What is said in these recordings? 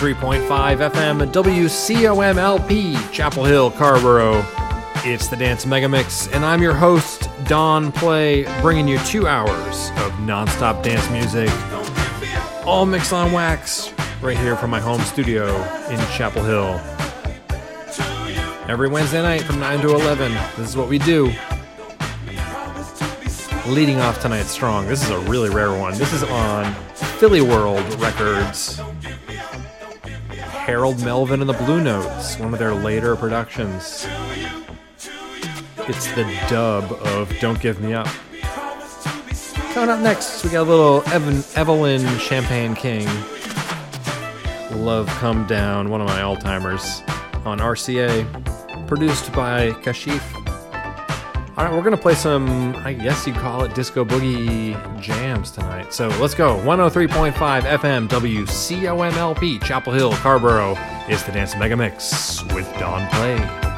103.5 FM WCOMLP, Chapel Hill, Carrboro. It's the Dance Megamix, and I'm your host, Don Play, bringing you two hours of nonstop dance music, all mixed on wax, right here from my home studio in Chapel Hill. Every Wednesday night from 9 to 11, this is what we do. Leading off tonight strong. This is a really rare one. This is on Philly World Records. Harold Melvin and the Blue Notes, one of their later productions. It's the dub of Don't Give Me Up. Coming up next, we got a little Evan, Evelyn Champagne King. Love Come Down, one of my all timers on RCA, produced by Kashif. All right, we're going to play some, I guess you'd call it disco boogie jams tonight. So let's go. 103.5 FM WCOMLP, Chapel Hill, Carrboro. It's the Dance Mega Mix with Don Play.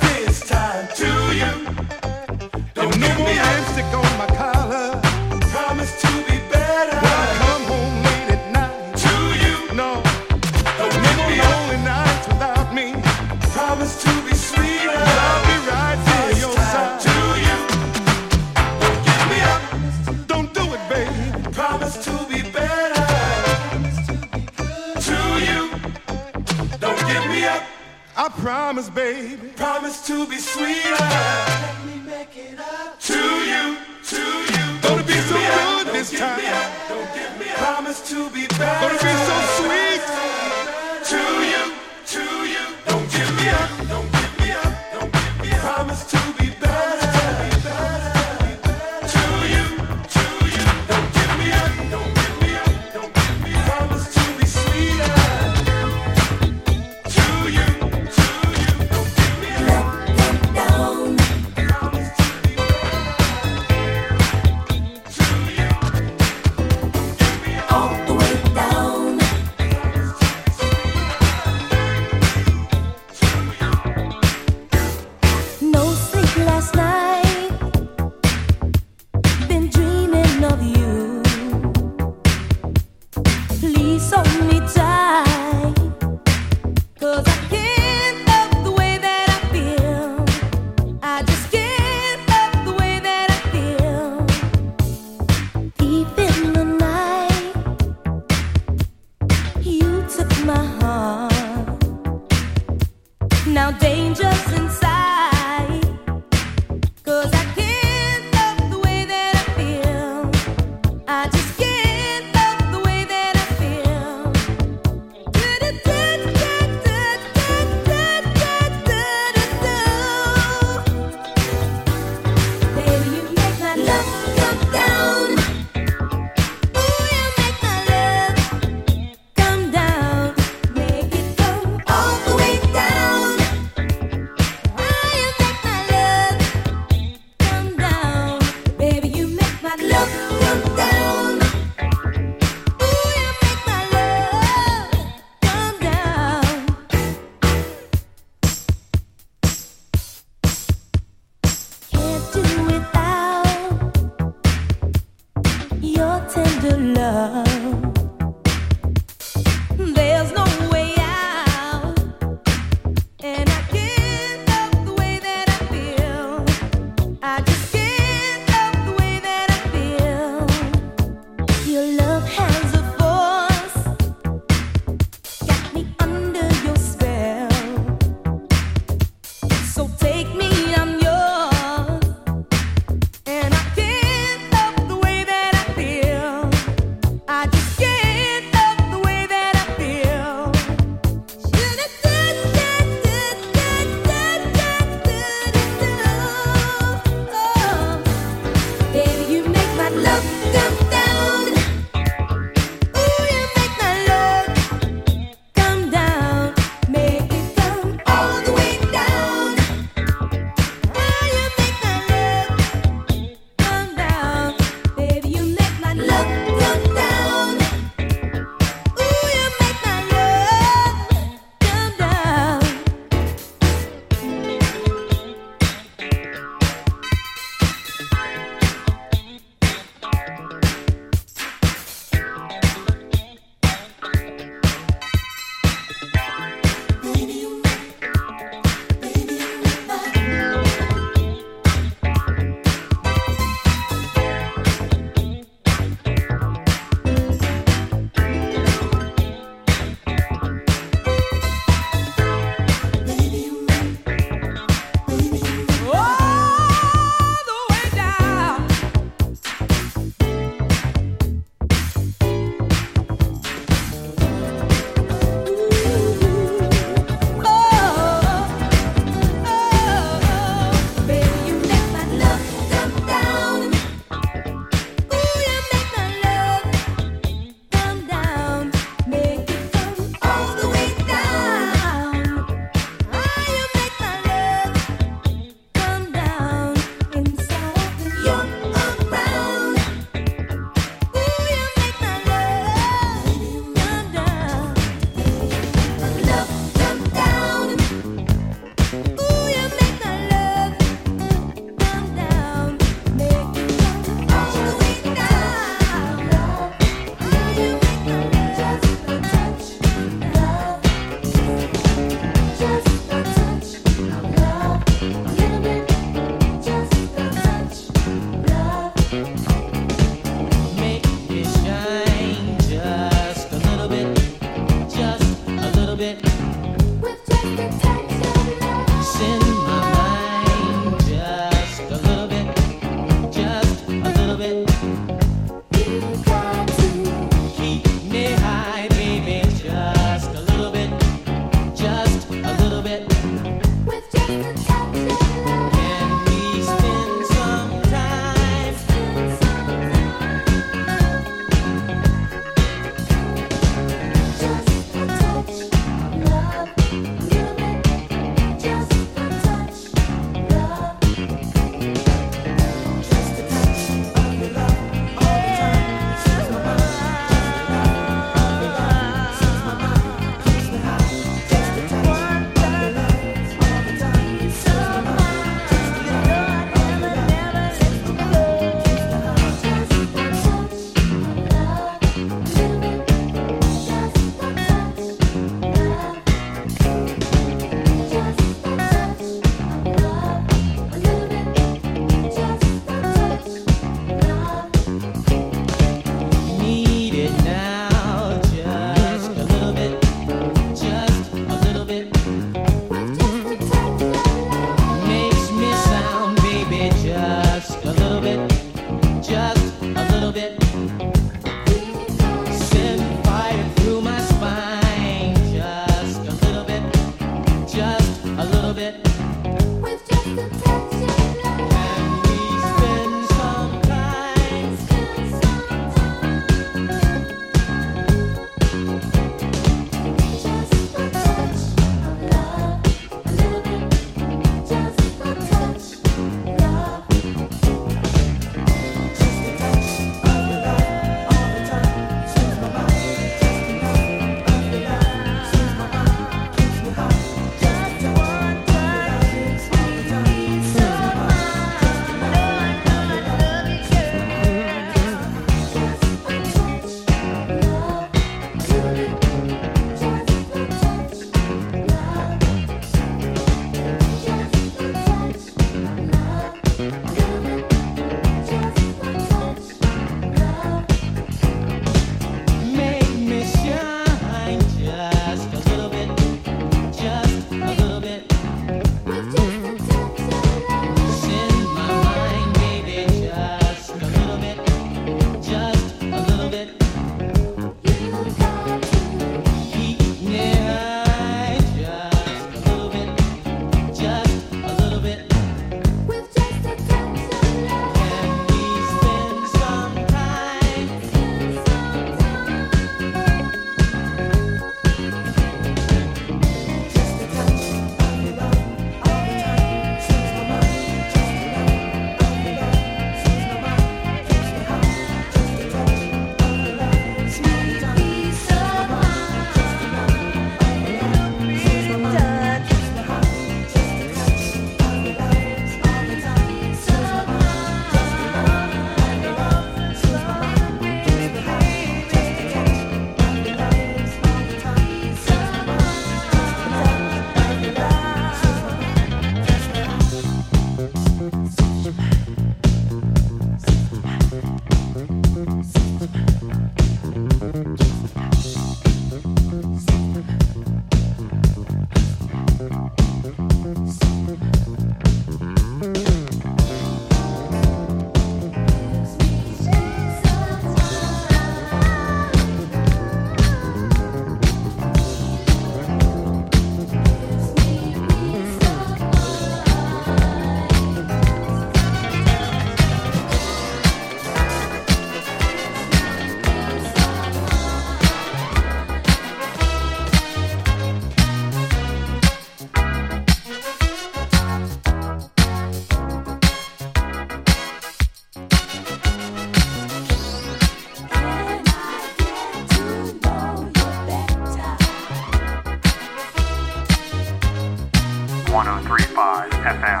1035 FM,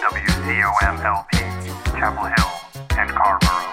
WCOM LP, Chapel Hill and Carrboro.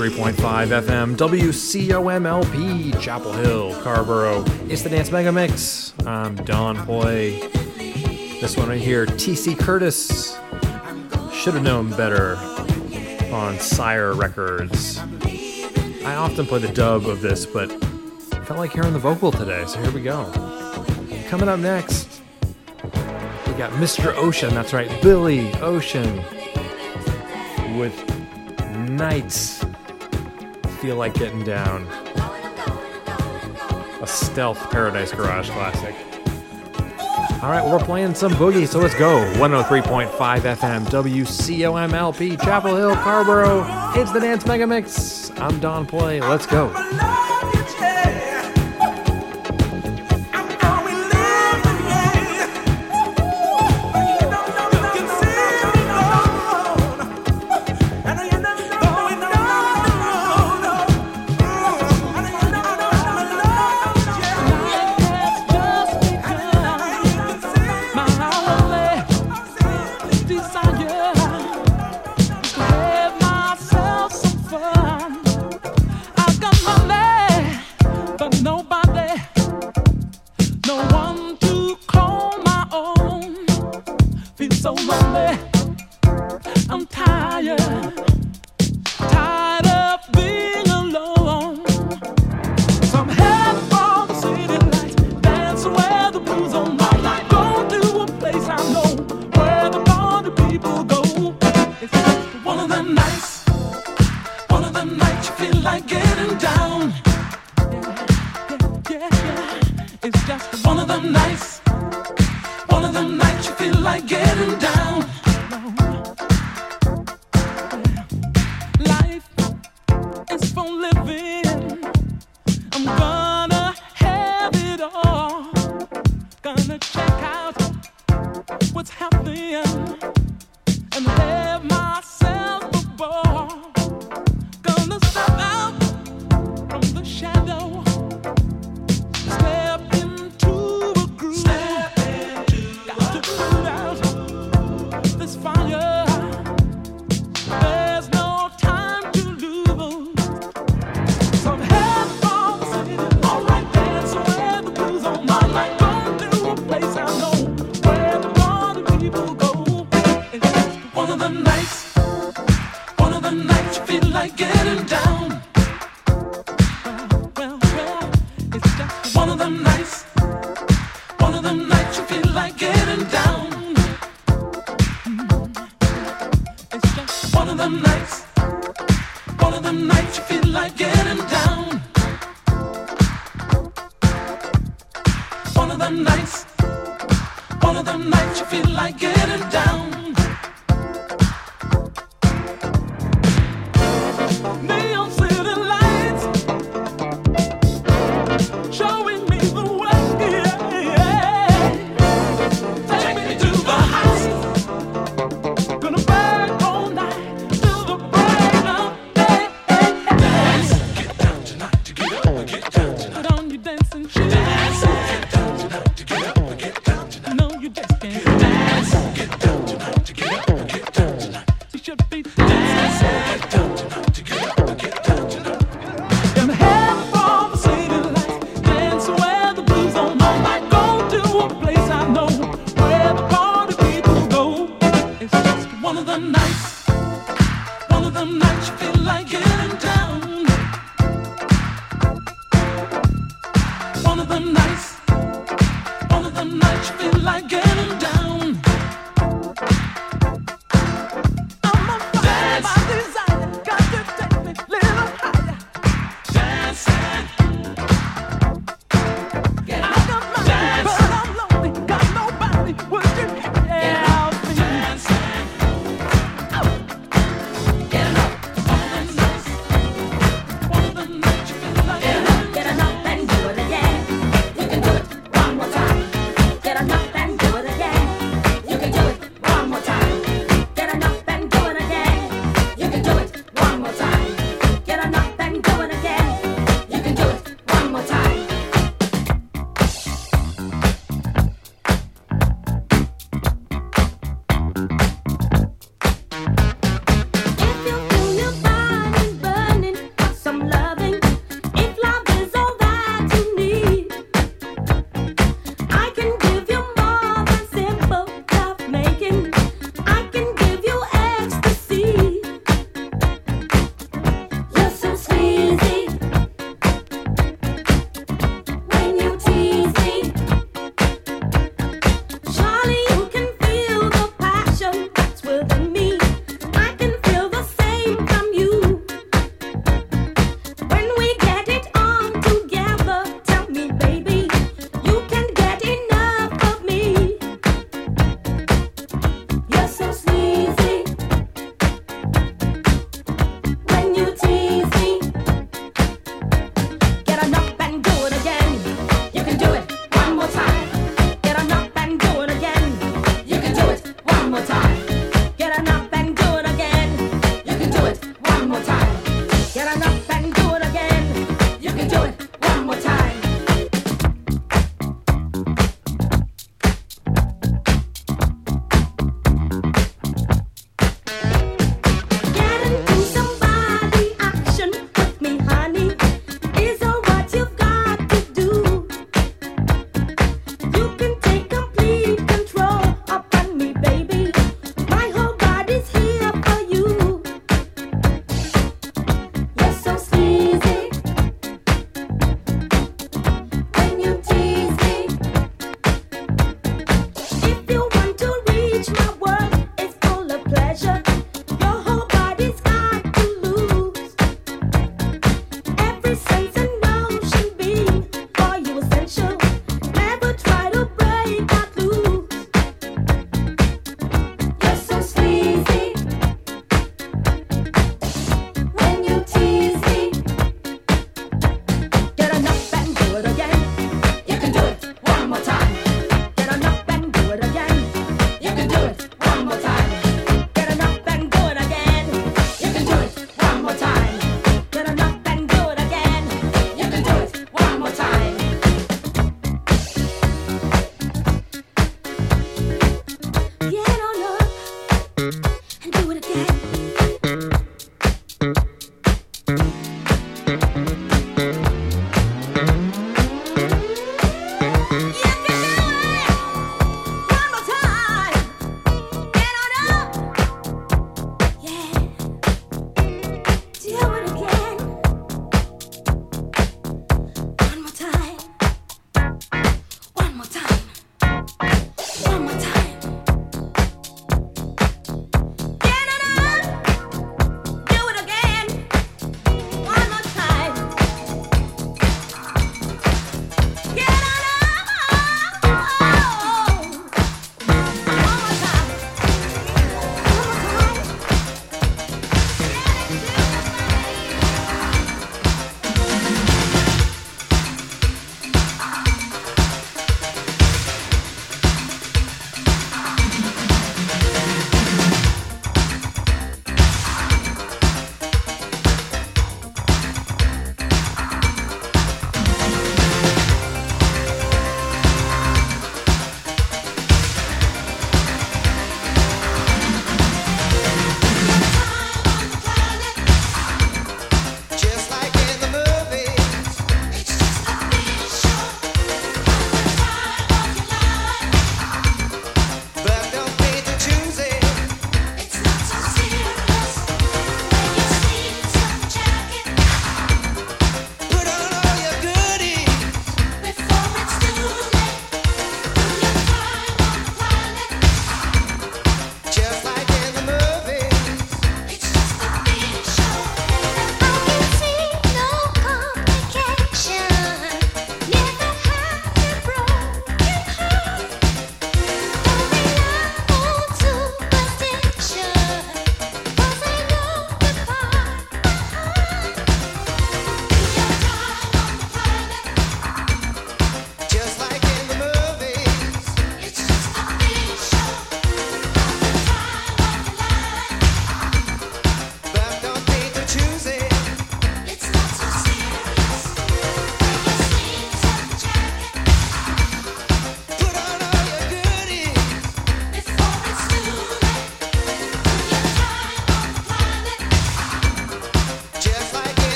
103.5 FM WCOMLP Chapel Hill, Carrboro. It's the Dance Mega Mix. I'm Don Hoy. This one right here, TC Curtis. Should have known better on Sire Records. I often play the dub of this, but I felt like hearing the vocal today, so here we go. Coming up next, we got Mr. Ocean. That's right, Billy Ocean with nights feel like getting down. A stealth Paradise Garage classic. All right, we're playing some boogie, so let's go. 103.5 FM, WCOMLP, Chapel Hill, Carrboro. It's the Dance Mega Mix. I'm Don Play. Let's go.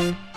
FM,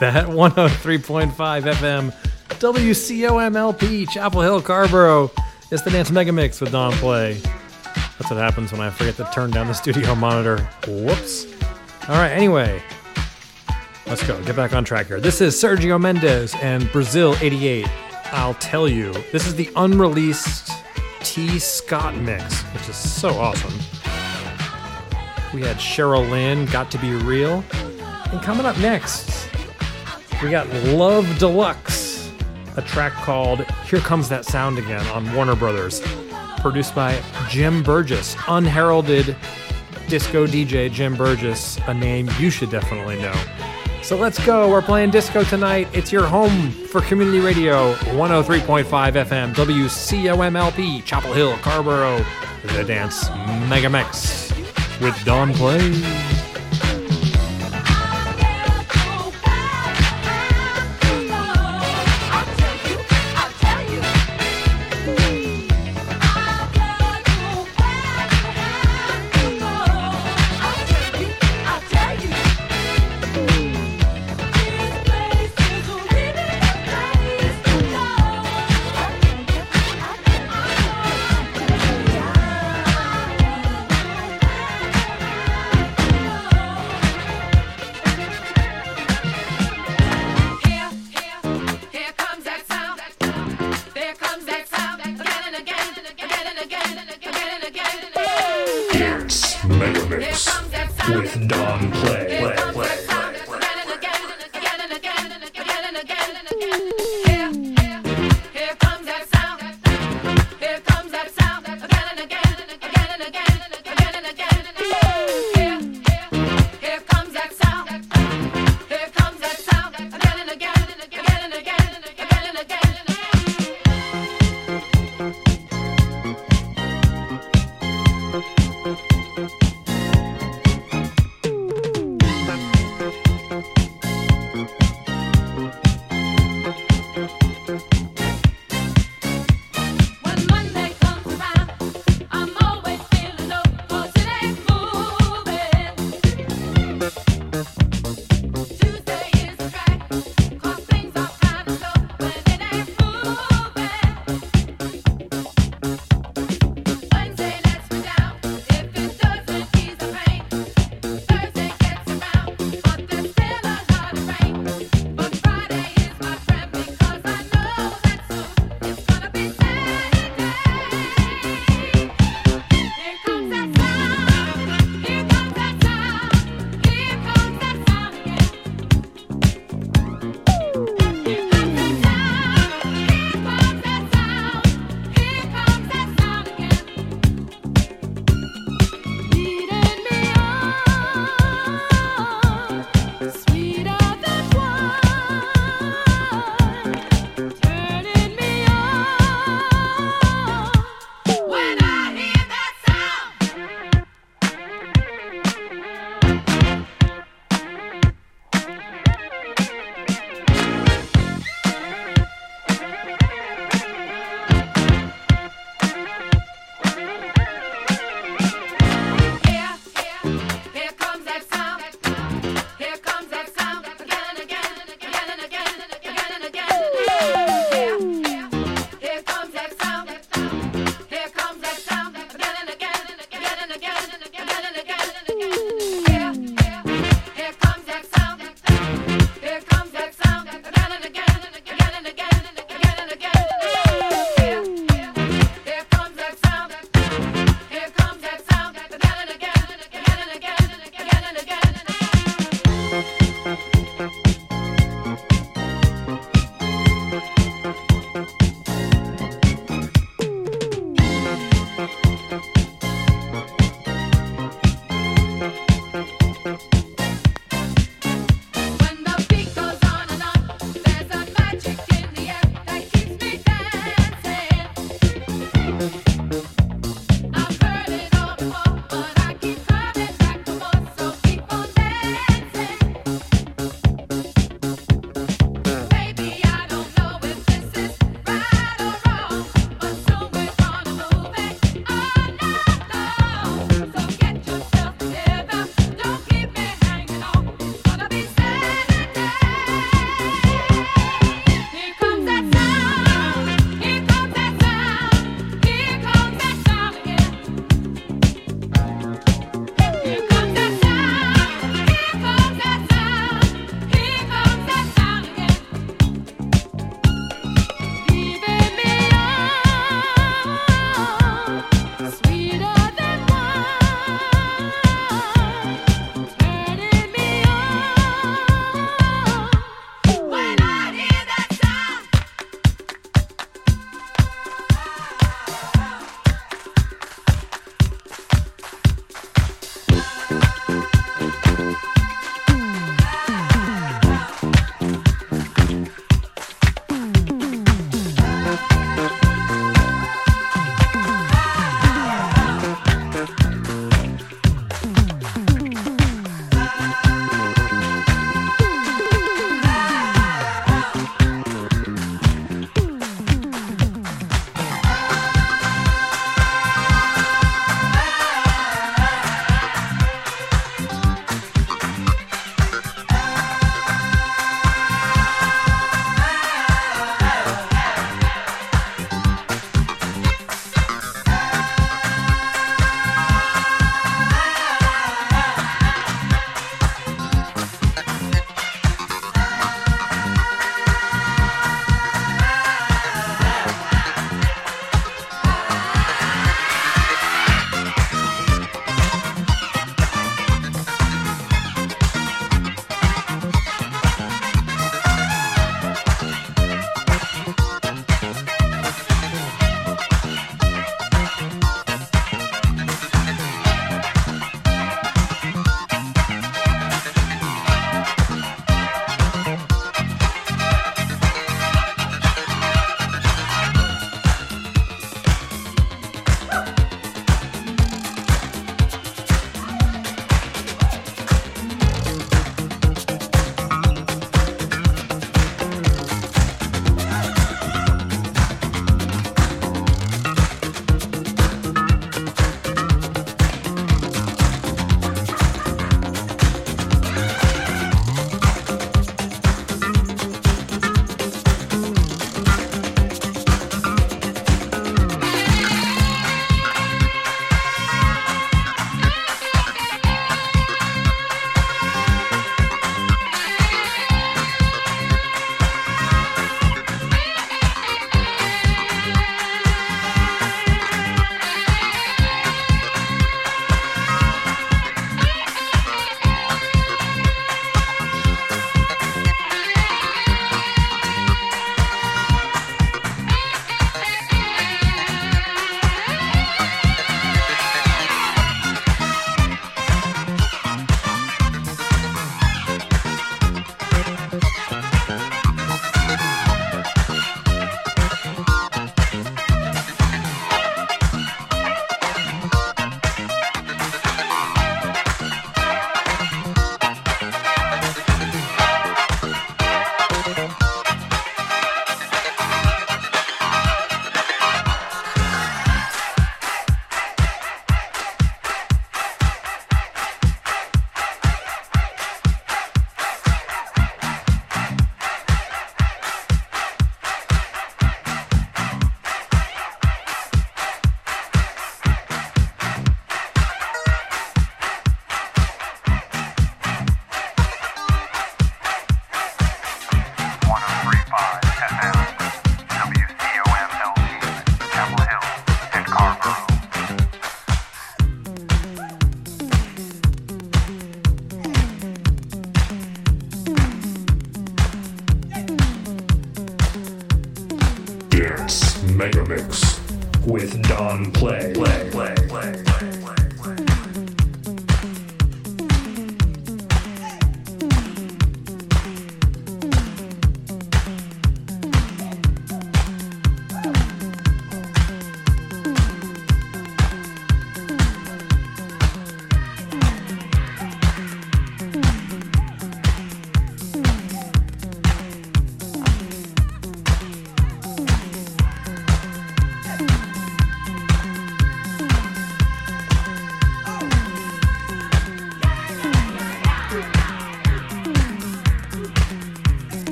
that 103.5 FM WCOMLP Chapel Hill Carrboro. It's the Dance Mega Mix with Don Play. That's what happens when I forget to turn down the studio monitor. Whoops. All right, anyway, let's go. Get back on track here. This is Sergio Mendes and Brazil 88. I'll tell you, this is the unreleased Tee Scott mix, which is so awesome. We had Cheryl Lynn, Got to Be Real. And coming up next, we got Love Deluxe, a track called Here Comes That Sound Again on Warner Brothers, produced by Jim Burgess, unheralded disco DJ Jim Burgess, a name you should definitely know. So let's go. We're playing disco tonight. It's your home for community radio 103.5 FM, WCOMLP, Chapel Hill, Carrboro, the Dance Mega Mix with Don Play.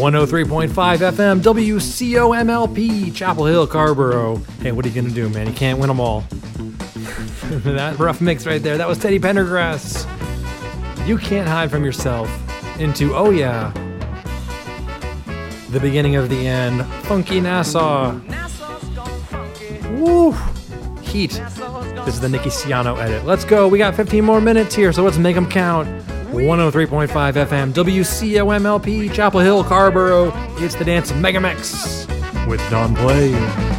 103.5 FM WCOMLP Chapel Hill Carrboro. Hey, what are you gonna do, man? You can't win them all. that rough mix right there. That was Teddy Pendergrass. You can't hide from yourself. Into oh yeah, the beginning of the end. Funky Nassau. Woo! Heat. This is the Nicky Siano edit. Let's go. We got 15 more minutes here, so let's make them count. 103.5 FM, WCOMLP, Chapel Hill, Carrboro. It's the Dance of Megamax with Don Play.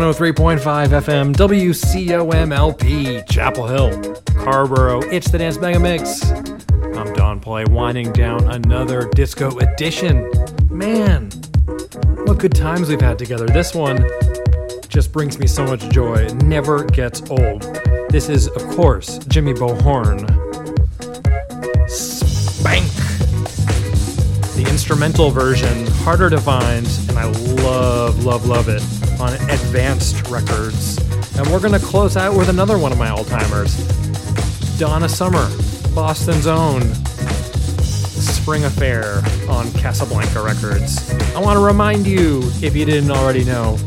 103.5 FM, WCOMLP, Chapel Hill, Carrboro. It's the Dance Mega Mix. I'm Don Play, winding down another disco edition. Man, what good times we've had together. This one just brings me so much joy. It never gets old. This is, of course, Jimmy Bo Horne. Spank. The instrumental version, harder to find, and I love, love, love it on Advanced Records. And we're going to close out with another one of my all timers Donna Summer, Boston's own Spring Affair on Casablanca Records. I want to remind you, if you didn't already know,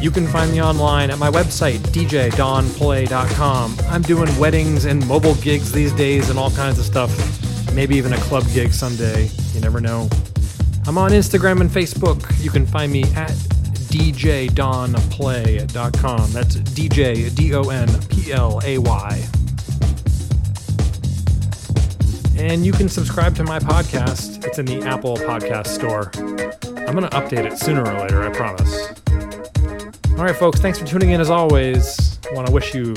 you can find me online at my website, djdonplay.com. I'm doing weddings and mobile gigs these days and all kinds of stuff. Maybe even a club gig someday. You never know. I'm on Instagram and Facebook. You can find me at djdonplay.com. That's DJ D O N P L A Y. And you can subscribe to my podcast. It's in the Apple Podcast Store. I'm going to update it sooner or later, I promise. All right, folks, thanks for tuning in as always. I want to wish you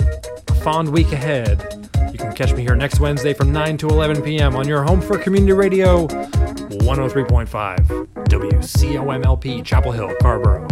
a fond week ahead. You can catch me here next Wednesday from 9 to 11 p.m. on your home for community radio 103.5 WCOMLP Chapel Hill, Carrboro.